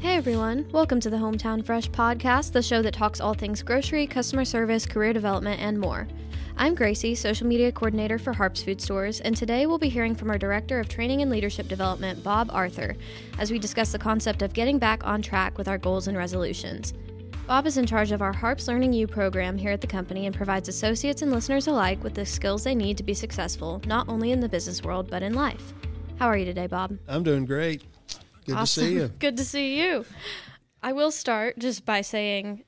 Hey everyone, welcome to the Hometown Fresh podcast, the show that talks all things grocery, customer service, career development, and more. I'm Gracie, social media coordinator for Harps Food Stores, and today we'll be hearing from our Director of Training and Leadership Development, Bob Arthur, as we discuss the concept of getting back on track with our goals and resolutions. Bob is in charge of our Harps Learning U program here at the company and provides associates and listeners alike with the skills they need to be successful, not only in the business world, but in life. How are you today, Bob? I'm doing great. Good awesome. to see you. Good to see you. I will start just by saying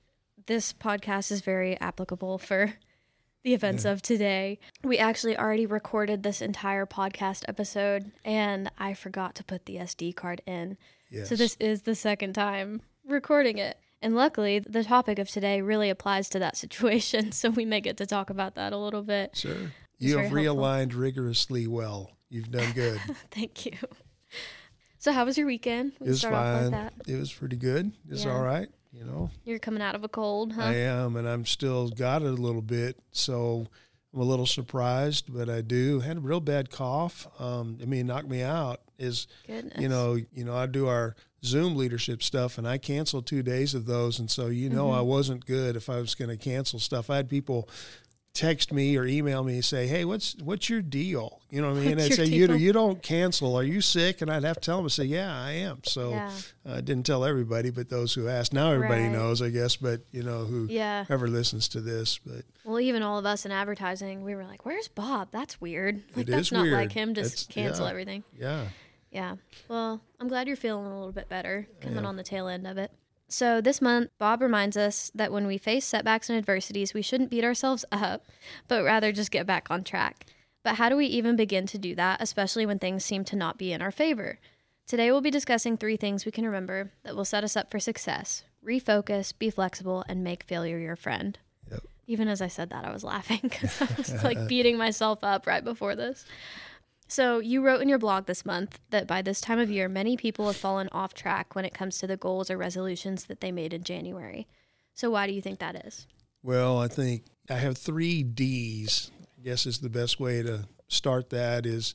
this podcast is very applicable for the events yeah. of today. We actually already recorded this entire podcast episode and I forgot to put the SD card in. Yes. So this is the second time recording it. And luckily, the topic of today really applies to that situation, so we may get to talk about that a little bit. Sure. You have realigned helpful. rigorously well. You've done good. Thank you. So, how was your weekend? We it was fine. Like it was pretty good. It's yeah. all right. You know, you're coming out of a cold, huh? I am, and I'm still got it a little bit. So I'm a little surprised, but I do had a real bad cough. Um, I mean, knocked me out. Is Goodness. you know, you know, I do our Zoom leadership stuff, and I canceled two days of those, and so you know, mm-hmm. I wasn't good if I was going to cancel stuff. I had people text me or email me and say, "Hey, what's what's your deal?" You know what I mean? I'd say, "You you don't cancel. Are you sick?" And I'd have to tell them, "Say, yeah, I am." So yeah. uh, I didn't tell everybody, but those who asked. Now everybody right. knows, I guess. But you know who yeah. ever listens to this. But well, even all of us in advertising, we were like, "Where's Bob? That's weird. Like it that's not weird. like him. Just it's, cancel yeah. everything." Yeah. Yeah. Well, I'm glad you're feeling a little bit better coming on the tail end of it. So, this month, Bob reminds us that when we face setbacks and adversities, we shouldn't beat ourselves up, but rather just get back on track. But how do we even begin to do that, especially when things seem to not be in our favor? Today, we'll be discussing three things we can remember that will set us up for success refocus, be flexible, and make failure your friend. Yep. Even as I said that, I was laughing because I was like beating myself up right before this. So, you wrote in your blog this month that by this time of year, many people have fallen off track when it comes to the goals or resolutions that they made in January. So, why do you think that is? Well, I think I have three D's. I guess is the best way to start that is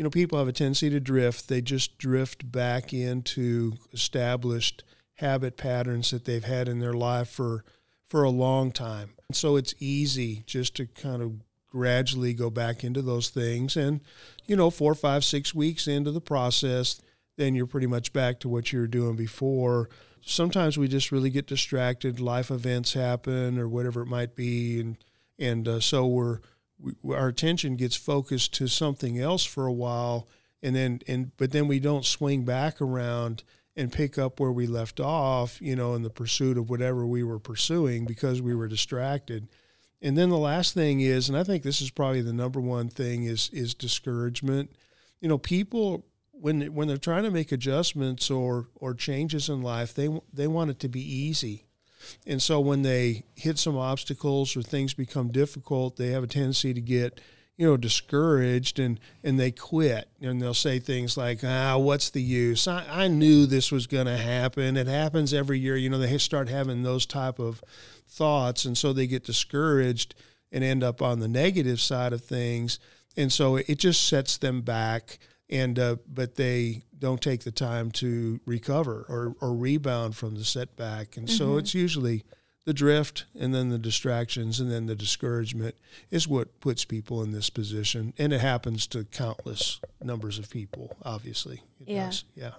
you know, people have a tendency to drift. They just drift back into established habit patterns that they've had in their life for for a long time. And so it's easy just to kind of gradually go back into those things. And, you know, four, five, six weeks into the process, then you're pretty much back to what you were doing before. Sometimes we just really get distracted. Life events happen or whatever it might be. And, and uh, so we're, we, our attention gets focused to something else for a while. And then, and, but then we don't swing back around and pick up where we left off, you know, in the pursuit of whatever we were pursuing because we were distracted. And then the last thing is, and I think this is probably the number one thing is is discouragement. You know, people when when they're trying to make adjustments or or changes in life, they they want it to be easy. And so when they hit some obstacles or things become difficult, they have a tendency to get you know discouraged and and they quit. And they'll say things like ah what's the use? I, I knew this was going to happen. It happens every year you know they start having those type of thoughts and so they get discouraged and end up on the negative side of things. And so it just sets them back and uh, but they don't take the time to recover or, or rebound from the setback. And mm-hmm. so it's usually the drift and then the distractions and then the discouragement is what puts people in this position and it happens to countless numbers of people obviously it yeah does. yeah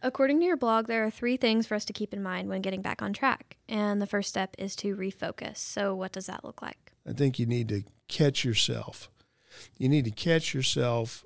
According to your blog, there are three things for us to keep in mind when getting back on track. And the first step is to refocus. So, what does that look like? I think you need to catch yourself. You need to catch yourself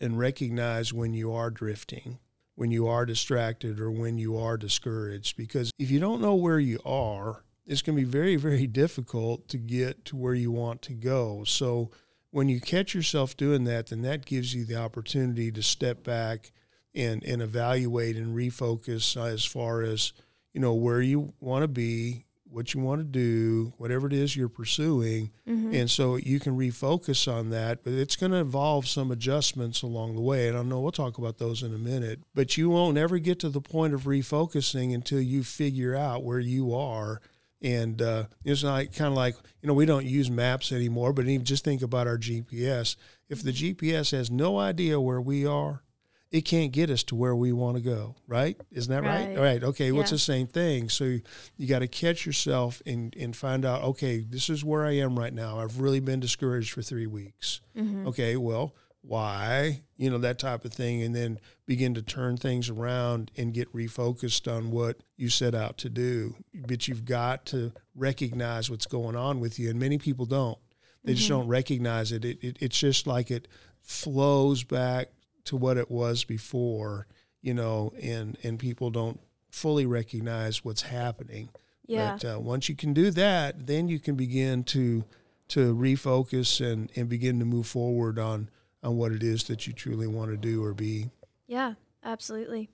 and recognize when you are drifting, when you are distracted, or when you are discouraged. Because if you don't know where you are, it's going to be very, very difficult to get to where you want to go. So, when you catch yourself doing that, then that gives you the opportunity to step back and and evaluate and refocus as far as you know where you want to be what you want to do whatever it is you're pursuing mm-hmm. and so you can refocus on that but it's going to involve some adjustments along the way and i know we'll talk about those in a minute but you won't ever get to the point of refocusing until you figure out where you are and uh, it's like kind of like you know we don't use maps anymore but even just think about our gps if the gps has no idea where we are it can't get us to where we want to go, right? Isn't that right? Right. All right. Okay. Well, it's Yeah. the same thing. So you, you got to catch yourself and, and find out, okay, this is where I am right now. I've really been discouraged for three weeks. Mm-hmm. Okay. Well, why? You know, that type of thing. And then begin to turn things around and get refocused on what you set out to do. But you've got to recognize what's going on with you. And many people don't. They just don't recognize it. It, it. It's just like it flows back to what it was before, you know, and, and people don't fully recognize what's happening. Yeah. But uh, once you can do that, then you can begin to to refocus and, and begin to move forward on on what it is that you truly want to do or be. Yeah, absolutely.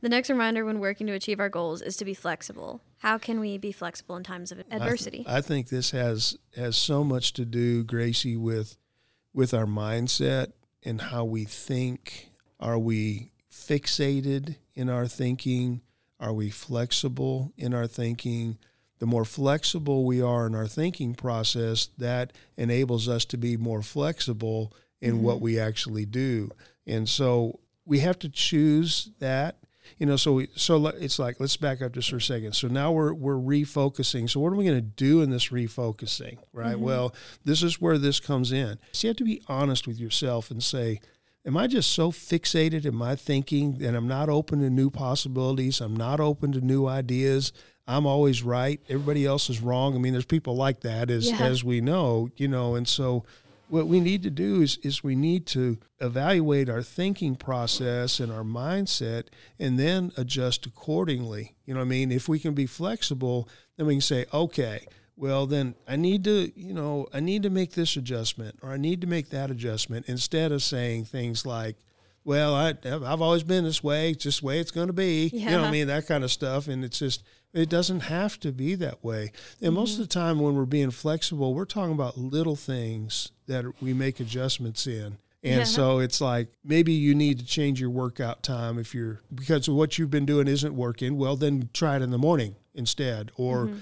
The next reminder when working to achieve our goals is to be flexible. How can we be flexible in times of I th- adversity? I, think this has has so much to do, Gracie, with with our mindset and how we think. Are we fixated in our thinking? Are we flexible in our thinking? The more flexible we are in our thinking process, that enables us to be more flexible in what mm-hmm. we actually do. And so we have to choose that. You know so we so it's like let's back up just for a second. So now we're we're refocusing. So what are we going to do in this refocusing right? Mm-hmm. Well this is where this comes in. So you have to be honest with yourself and say am i just so fixated in my thinking that i'm not open to new possibilities? I'm not open to new ideas. I'm always right. Everybody else is wrong. I mean there's people like that as Yeah. as we know you know and so what we need to do is, is we need to evaluate our thinking process and our mindset and then adjust accordingly. You know what I mean? If we can be flexible, then we can say, okay, well then I need to, you know, I need to make this adjustment or I need to make that adjustment instead of saying things like, well, I, I've always been this way. It's just the way it's going to be. You know what I mean? That kind of stuff. And it's just, it doesn't have to be that way. And most of the time when we're being flexible, we're talking about little things that we make adjustments in. And Yeah. so it's like maybe you need to change your workout time if you're because what you've been doing isn't working. Well, then try it in the morning instead. Or mm-hmm.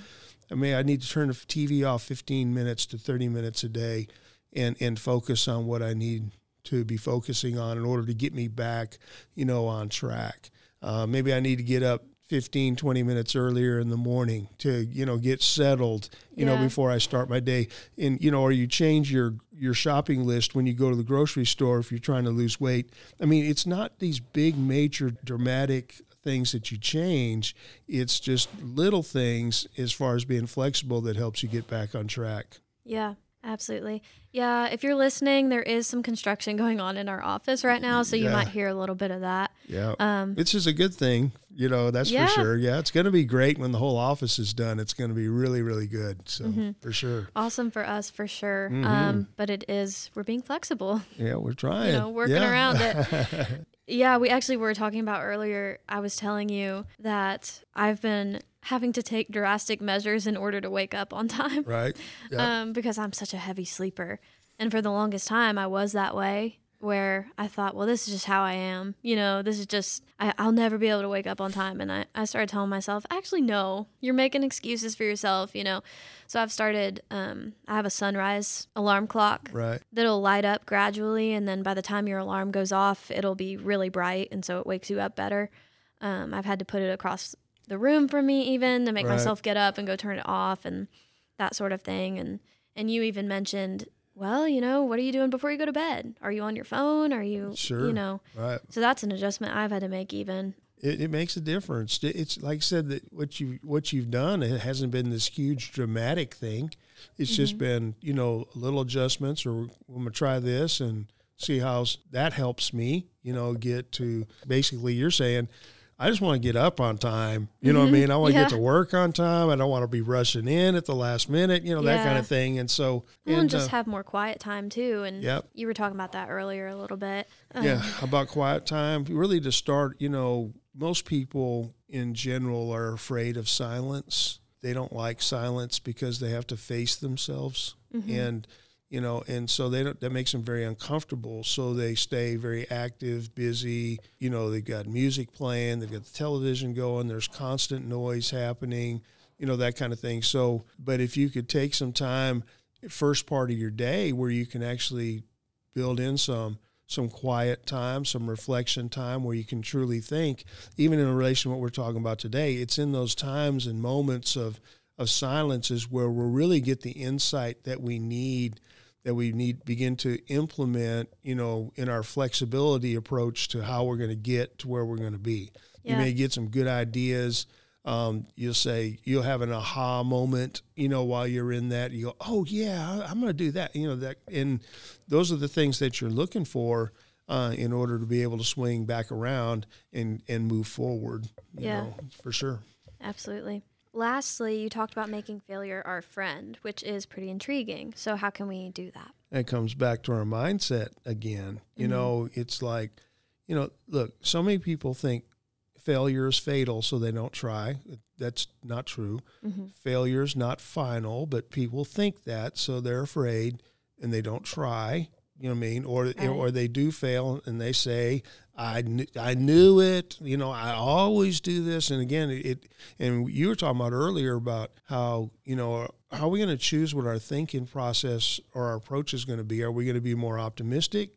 I mean, I need to turn the TV off 15 minutes to 30 minutes a day and, and focus on what I need to be focusing on in order to get me back, you know, on track. Uh, maybe I need to get up 15, 20 minutes earlier in the morning to, you know, get settled, you know, before I start my day. And, you know, or you change your, your shopping list when you go to the grocery store if you're trying to lose weight. I mean, it's not these big, major, dramatic things that you change. It's just little things as far as being flexible that helps you get back on track. Yeah, absolutely. Yeah, if you're listening, there is some construction going on in our office right now, so you Yeah. might hear a little bit of that. Yeah. Um, It's just a good thing, you know, that's Yeah. for sure. Yeah, it's going to be great when the whole office is done. It's going to be really, really good. So, Mm-hmm. for sure. awesome for us for sure. Mm-hmm. Um, but it is we're being flexible. Yeah, we're trying. You know, working Yeah. around it. Yeah, we actually were talking about earlier. I was telling you that I've been having to take drastic measures in order to wake up on time. right. Yeah. um, because I'm such a heavy sleeper. And for the longest time, I was that way where I thought, well, this is just how I am. You know, this is just, I, I'll never be able to wake up on time. And I, I started telling myself, actually, no, you're making excuses for yourself, you know. So I've started, um, I have a sunrise alarm clock right. that'll light up gradually. And then by the time your alarm goes off, it'll be really bright. And so it wakes you up better. Um, I've had to put it across the room from me even to make Right. myself get up and go turn it off and that sort of thing. And and you even mentioned, well, you know, what are you doing before you go to bed? Are you on your phone? Are you, Sure. you know? Right. So that's an adjustment I've had to make even. It, it makes a difference. It's like I said that what you what you've done it hasn't been this huge dramatic thing. It's Mm-hmm. just been you know little adjustments, or I'm gonna try this and see how that helps me. You know, get to basically you're saying. I just want to get up on time. You know what I mean? I want to Mm-hmm. Yeah. get to work on time. I don't want to be rushing in at the last minute, you know, that kind of thing. And so, Well, and and, just uh, have more quiet time too. And Yep. you were talking about that earlier a little bit. Um, yeah, about quiet time. Really, to start, you know, most people in general are afraid of silence. They don't like silence because they have to face themselves, and you know, and so they don't, that makes them very uncomfortable. So they stay very active, busy. You know, they've got music playing, they've got the television going. There's constant noise happening. You know that kind of thing. So, but if you could take some time, first part of your day, where you can actually build in some some quiet time, some reflection time where you can truly think. Even in relation to what we're talking about today, it's in those times and moments of of silence is where we'll really get the insight that we need that we need begin to implement, you know, in our flexibility approach to how we're going to get to where we're going to be. Yeah. You may get some good ideas. Um, you'll say you'll have an aha moment, you know, while you're in that. You go, oh yeah, I'm going to do that. You know that, and those are the things that you're looking for uh, in order to be able to swing back around and and move forward. yeah, know, for sure. Absolutely. Lastly, you talked about making failure our friend, which is pretty intriguing. So, how can we do that? It comes back to our mindset again. You mm-hmm. know, it's like, you know, look, so many people think failure is fatal, so they don't try. That's not true. Mm-hmm. Failure is not final, but people think that, so they're afraid and they don't try. You know what I mean? Or right. or they do fail and they say, I knew, I knew it. You know, I always do this. And again, it, and you were talking about earlier about how, you know, how are we going to choose what our thinking process or our approach is going to be? Are we going to be more optimistic?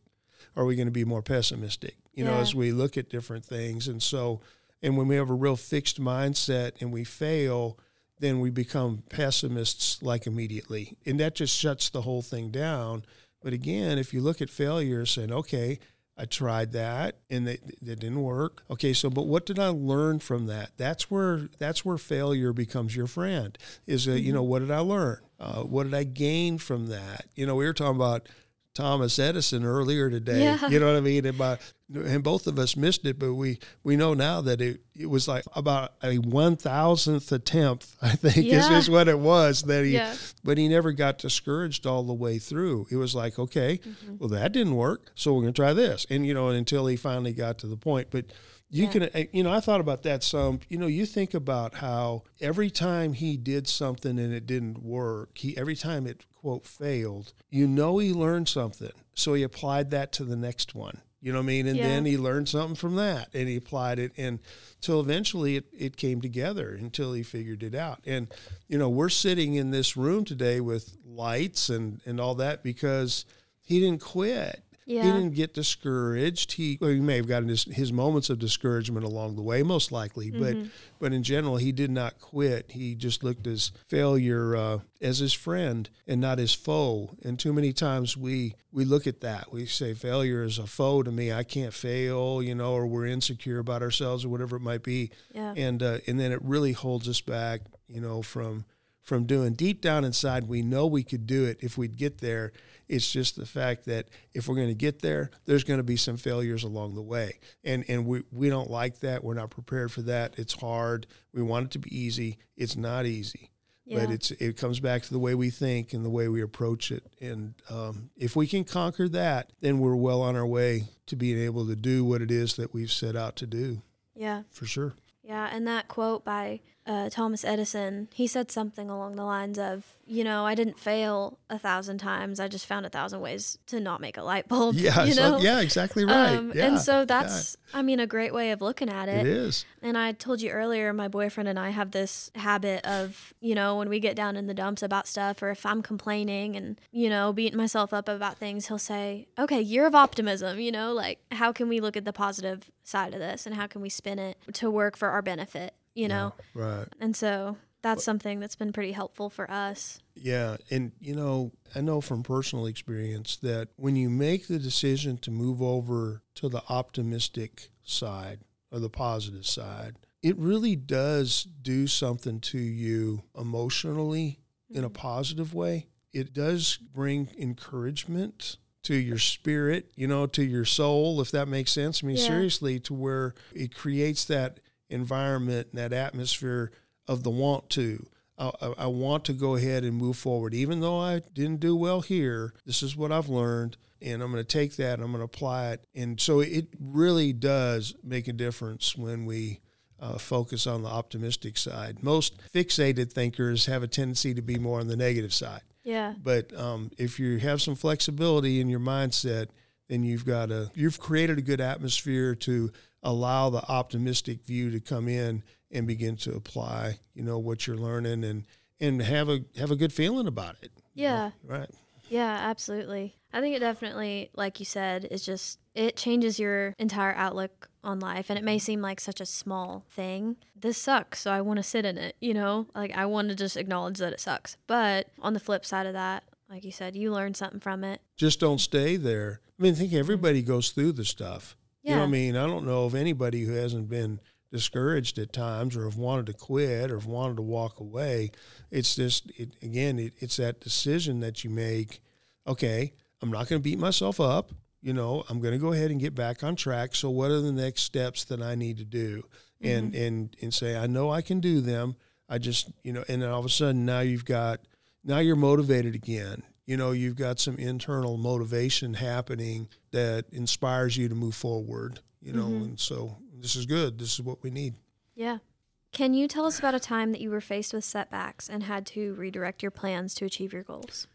Or are we going to be more pessimistic? You yeah. know, as we look at different things. And so, and when we have a real fixed mindset and we fail, then we become pessimists like immediately. And that just shuts the whole thing down. But again, if you look at failure saying, okay, I tried that and it, it didn't work. Okay, so but what did I learn from that? That's where that's where failure becomes your friend. Is that you know mm-hmm. what did I learn? Uh, what did I gain from that? You know, we were talking about Thomas Edison earlier today. Yeah. You know what I mean? About and both of us missed it, but we we know now that it, it was like about a one thousandth attempt. I think yeah. is, is what it was that he. Yeah. But he never got discouraged all the way through. It was like, okay, mm-hmm. well that didn't work, so we're going to try this, and you know until he finally got to the point. But you yeah. can, uh, you know, I thought about that some. You know, you think about how every time he did something and it didn't work, he every time it quote failed, you know, he learned something, so he applied that to the next one. You know what I mean? And yeah. then he learned something from that, and he applied it, and till eventually it it came together until he figured it out. And you know, we're sitting in this room today with lights and and all that because he didn't quit yeah. He didn't get discouraged. He well, he may have gotten his, his moments of discouragement along the way, most likely, mm-hmm. but but in general, he did not quit. He just looked as failure uh, as his friend and not his foe. And too many times we we look at that. We say failure is a foe to me. I can't fail, you know, or we're insecure about ourselves or whatever it might be. Yeah. And uh, and then it really holds us back, you know, from from doing deep down inside. We know we could do it if we'd get there it's just the fact that if we're going to get there, there's going to be some failures along the way. And and we, we don't like that. We're not prepared for that. It's hard. We want it to be easy. It's not easy. Yeah. But it's it comes back to the way we think and the way we approach it. And um, if we can conquer that, then we're well on our way to being able to do what it is that we've set out to do. Yeah. For sure. Yeah, and that quote by uh, Thomas Edison, he said something along the lines of, you know, I didn't fail a thousand times. I just found a thousand ways to not make a light bulb. Yeah, you know? so, yeah, exactly right. Um, yeah, and so that's, yeah. I mean, a great way of looking at it. It is. And I told you earlier, my boyfriend and I have this habit of, you know, when we get down in the dumps about stuff, or if I'm complaining and, you know, beating myself up about things, he'll say, okay, year of optimism, you know, like, how can we look at the positive side of this and how can we spin it to work for our benefit? You know? Yeah, right. And so that's something that's been pretty helpful for us. Yeah. And, you know, I know from personal experience that when you make the decision to move over to the optimistic side or the positive side, it really does do something to you emotionally in a mm-hmm. positive way. It does bring encouragement to your spirit, you know, to your soul, if that makes sense. I mean, yeah. seriously, to where it creates that environment and that atmosphere of the want to. I, I, want to go ahead and move forward. Even though I didn't do well here, this is what I've learned, and I'm going to take that and I'm going to apply it. And so it really does make a difference when we uh, focus on the optimistic side. Most fixated thinkers have a tendency to be more on the negative side. Yeah. But um, if you have some flexibility in your mindset, then you've got a you've created a good atmosphere to allow the optimistic view to come in and begin to apply, you know, what you're learning and and have a have a good feeling about it. Yeah. Right. Yeah, absolutely. I think it definitely, like you said, is just it changes your entire outlook on life and it may mm-hmm. seem like such a small thing. This sucks, so I want to sit in it, you know? Like I want to just acknowledge that it sucks. But on the flip side of that, like you said, you learn something from it. Just don't stay there. I mean, I think mm-hmm. everybody goes through the stuff. Yeah. You know what I mean? I don't know of anybody who hasn't been discouraged at times or have wanted to quit or have wanted to walk away. It's just, it, again, it, it's that decision that you make. Okay, I'm not going to beat myself up. You know, I'm going to go ahead and get back on track. So, what are the next steps that I need to do? And mm-hmm. and and say, I know I can do them. I just, you know, and then all of a sudden now you've got, now you're motivated again. You know, you've got some internal motivation happening that inspires you to move forward. You know, mm-hmm. and so this is good. This is what we need. Yeah. Can you tell us about a time that you were faced with setbacks and had to redirect your plans to achieve your goals?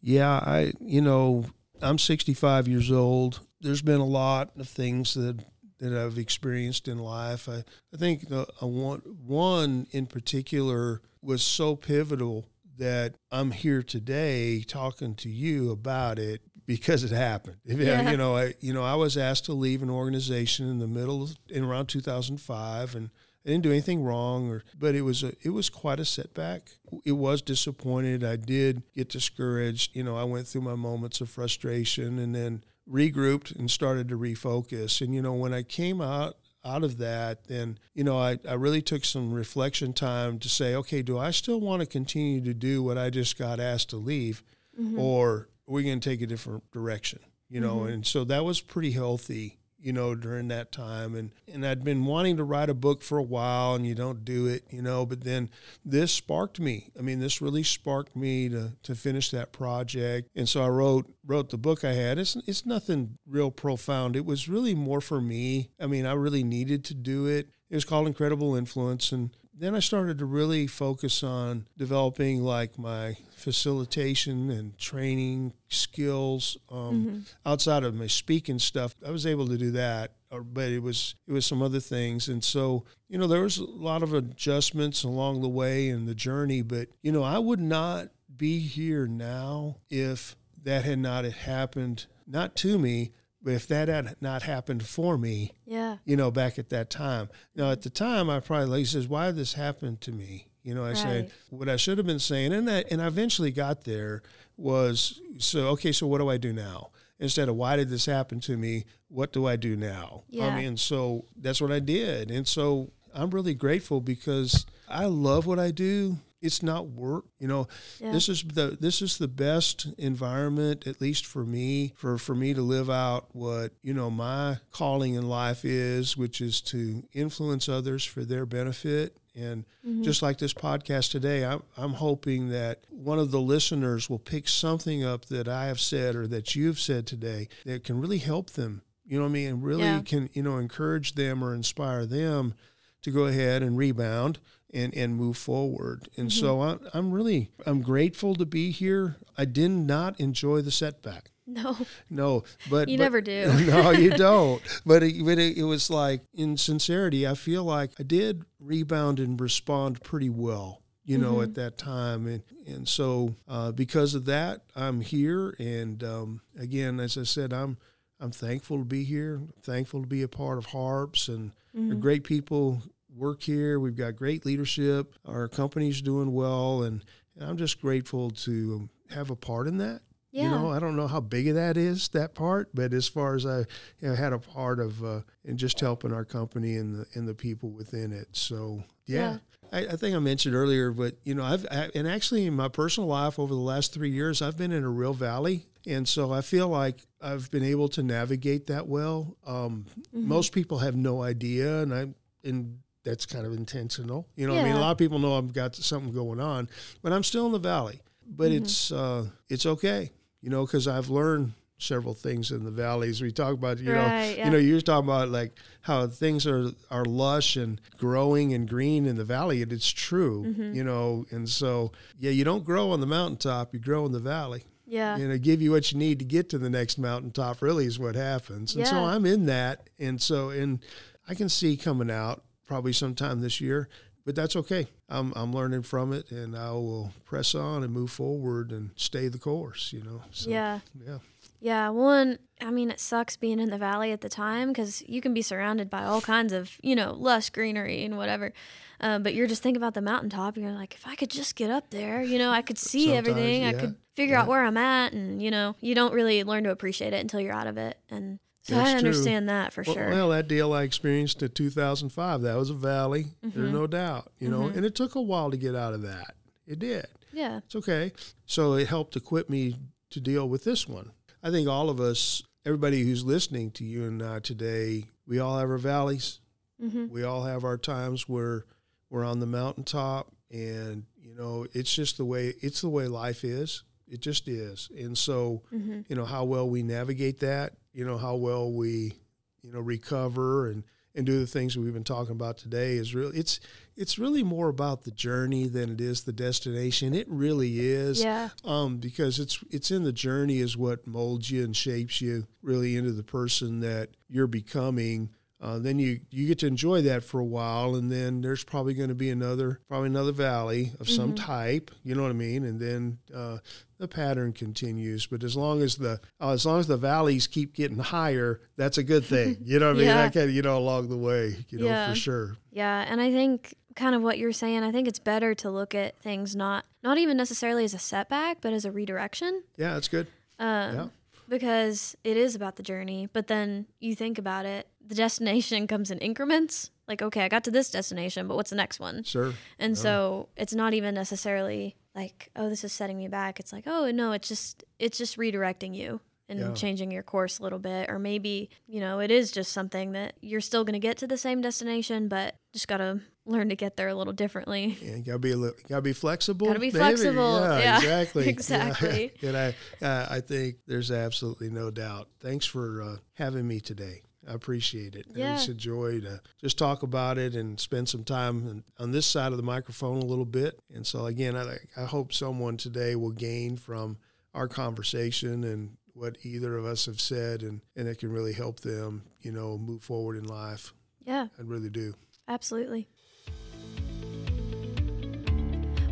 Yeah, I you know I'm 65 years old. There's been a lot of things that that I've experienced in life. I, I think the, I want, one in particular was so pivotal that I'm here today talking to you about it because it happened. Yeah. You know, I you know I was asked to leave an organization in the middle of, in around 2005 and I didn't do anything wrong, or but it was a it was quite a setback. It was disappointed. I did get discouraged. You know, I went through my moments of frustration, and then regrouped and started to refocus. And you know, when I came out out of that, then you know, I, I really took some reflection time to say, okay, do I still want to continue to do what I just got asked to leave, mm-hmm. or are we going to take a different direction? You know, mm-hmm. and so that was pretty healthy you know, during that time. And, and I'd been wanting to write a book for a while and you don't do it, you know, but then this sparked me. I mean, this really sparked me to, to finish that project. And so I wrote, wrote the book I had. It's, it's nothing real profound. It was really more for me. I mean, I really needed to do it. It was called Incredible Influence. And then I started to really focus on developing like my facilitation and training skills um, outside of my speaking stuff. I was able to do that, or, but it was it was some other things, and so you know there was a lot of adjustments along the way in the journey. But you know I would not be here now if that had not happened, not to me, but if that had not happened for me Yeah. you know, back at that time. Now, at the time, I probably, like, he says, why did this happen to me? You know, I said, what I should have been saying, and I, and I eventually got there was, so, okay, so what do I do now? Instead of why did this happen to me, what do I do now? Yeah. I mean, so that's what I did. And so I'm really grateful because I love what I do. It's not work, you know. Yeah. This is the this is the best environment, at least for me, for for me to live out what you know my calling in life is, which is to influence others for their benefit. And mm-hmm. just like this podcast today, I'm I'm hoping that one of the listeners will pick something up that I have said or that you've said today that can really help them. You know what I mean? And really Yeah. can you know encourage them or inspire them to go ahead and rebound and, and move forward. And so I, I'm really I'm grateful to be here. I did not enjoy the setback. No. No, but You but- never do. no, you don't. But it, but it, it was like in sincerity, I feel like I did rebound and respond pretty well. You know, Mm-hmm. at that time, and and so uh, because of that, I'm here. And um, again, as I said, I'm I'm thankful to be here. Thankful to be a part of Harps, and Mm-hmm. great people work here. We've got great leadership. Our company's doing well, and, and I'm just grateful to have a part in that. Yeah. You know, I don't know how big of that is, that part, but as far as I you know, had a part of uh, in just helping our company and the and the people within it. So yeah. I, I think I mentioned earlier, but you know, I've I, and actually in my personal life over the last three years, I've been in a real valley, and so I feel like I've been able to navigate that well. Um, Most people have no idea, and I and that's kind of intentional. You know, what I mean, a lot of people know I've got something going on, but I'm still in the valley. But it's uh, it's okay, you know, because I've learned several things in the valleys. We talk about, you know, yeah. you know, you were talking about like how things are are lush and growing and green in the valley, and it's true, Mm-hmm. you know. And so, yeah, you don't grow on the mountaintop; you grow in the valley. Yeah. And it give you what you need to get to the next mountaintop. Really, is what happens. And so I'm in that, and so and I can see coming out probably sometime this year. But that's okay. I'm I'm learning from it, and I will press on and move forward and stay the course. You know. So, Yeah. Yeah. Yeah, one, I mean, it sucks being in the valley at the time because you can be surrounded by all kinds of, you know, lush greenery and whatever. Uh, but you're just thinking about the mountaintop. And you're like, if I could just get up there, you know, I could see Sometimes, everything. I could figure yeah. out where I'm at. And, you know, you don't really learn to appreciate it until you're out of it. And so That's I true. understand that for Well, sure. well, that deal I experienced in 2005, that was a valley. Mm-hmm. There's no doubt, you know, and it took a while to get out of that. It did. yeah. It's okay. So it helped equip me to deal with this one. I think all of us, everybody who's listening to you and I today, we all have our valleys. hmm We all have our times where we're on the mountaintop, and you know, it's just the way it's the way life is. It just is. And so, hmm you know, how well we navigate that, you know, how well we, you know, recover and and do the things that we've been talking about today is really it's it's really more about the journey than it is the destination. It really is Yeah. um, because it's it's in the journey is what molds you and shapes you really into the person that you're becoming. Uh, then you you get to enjoy that for a while, and then there's probably going to be another probably another valley of some type. You know what I mean? And then uh, the pattern continues. But as long as the uh, as long as the valleys keep getting higher, that's a good thing. You know what I mean? Kind of, you know along the way. You know Yeah. for sure. Yeah, and I think kind of what you're saying, I think it's better to look at things not not even necessarily as a setback, but as a redirection. Yeah, that's good. Um, Yeah. Because it is about the journey, but then you think about it, the destination comes in increments. Like, okay, I got to this destination, but what's the next one? Sure. And so it's not even necessarily like, oh, this is setting me back. It's like, oh no, it's just it's just redirecting you and Yeah. changing your course a little bit. Or maybe, you know, it is just something that you're still gonna get to the same destination, but just gotta learn to get there a little differently. Yeah, you gotta be a little, gotta be flexible. Gotta be maybe. flexible. Yeah, Yeah, exactly. Yeah. exactly. And I, uh, I think there's absolutely no doubt. Thanks for uh, having me today. I appreciate it. Yeah. It's a joy to just talk about it and spend some time on- on this side of the microphone a little bit. And so again, I, I hope someone today will gain from our conversation and what either of us have said, and and it can really help them, you know, move forward in life. Yeah, I really do. absolutely.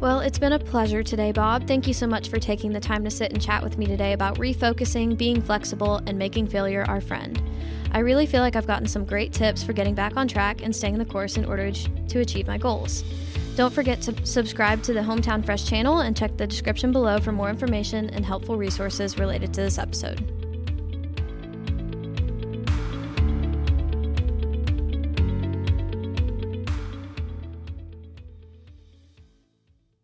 Well, it's been a pleasure today, Bob. Thank you so much for taking the time to sit and chat with me today about refocusing, being flexible, and making failure our friend. I really feel like I've gotten some great tips for getting back on track and staying in the course in order to achieve my goals. Don't forget to subscribe to the Hometown Fresh channel and check the description below for more information and helpful resources related to this episode.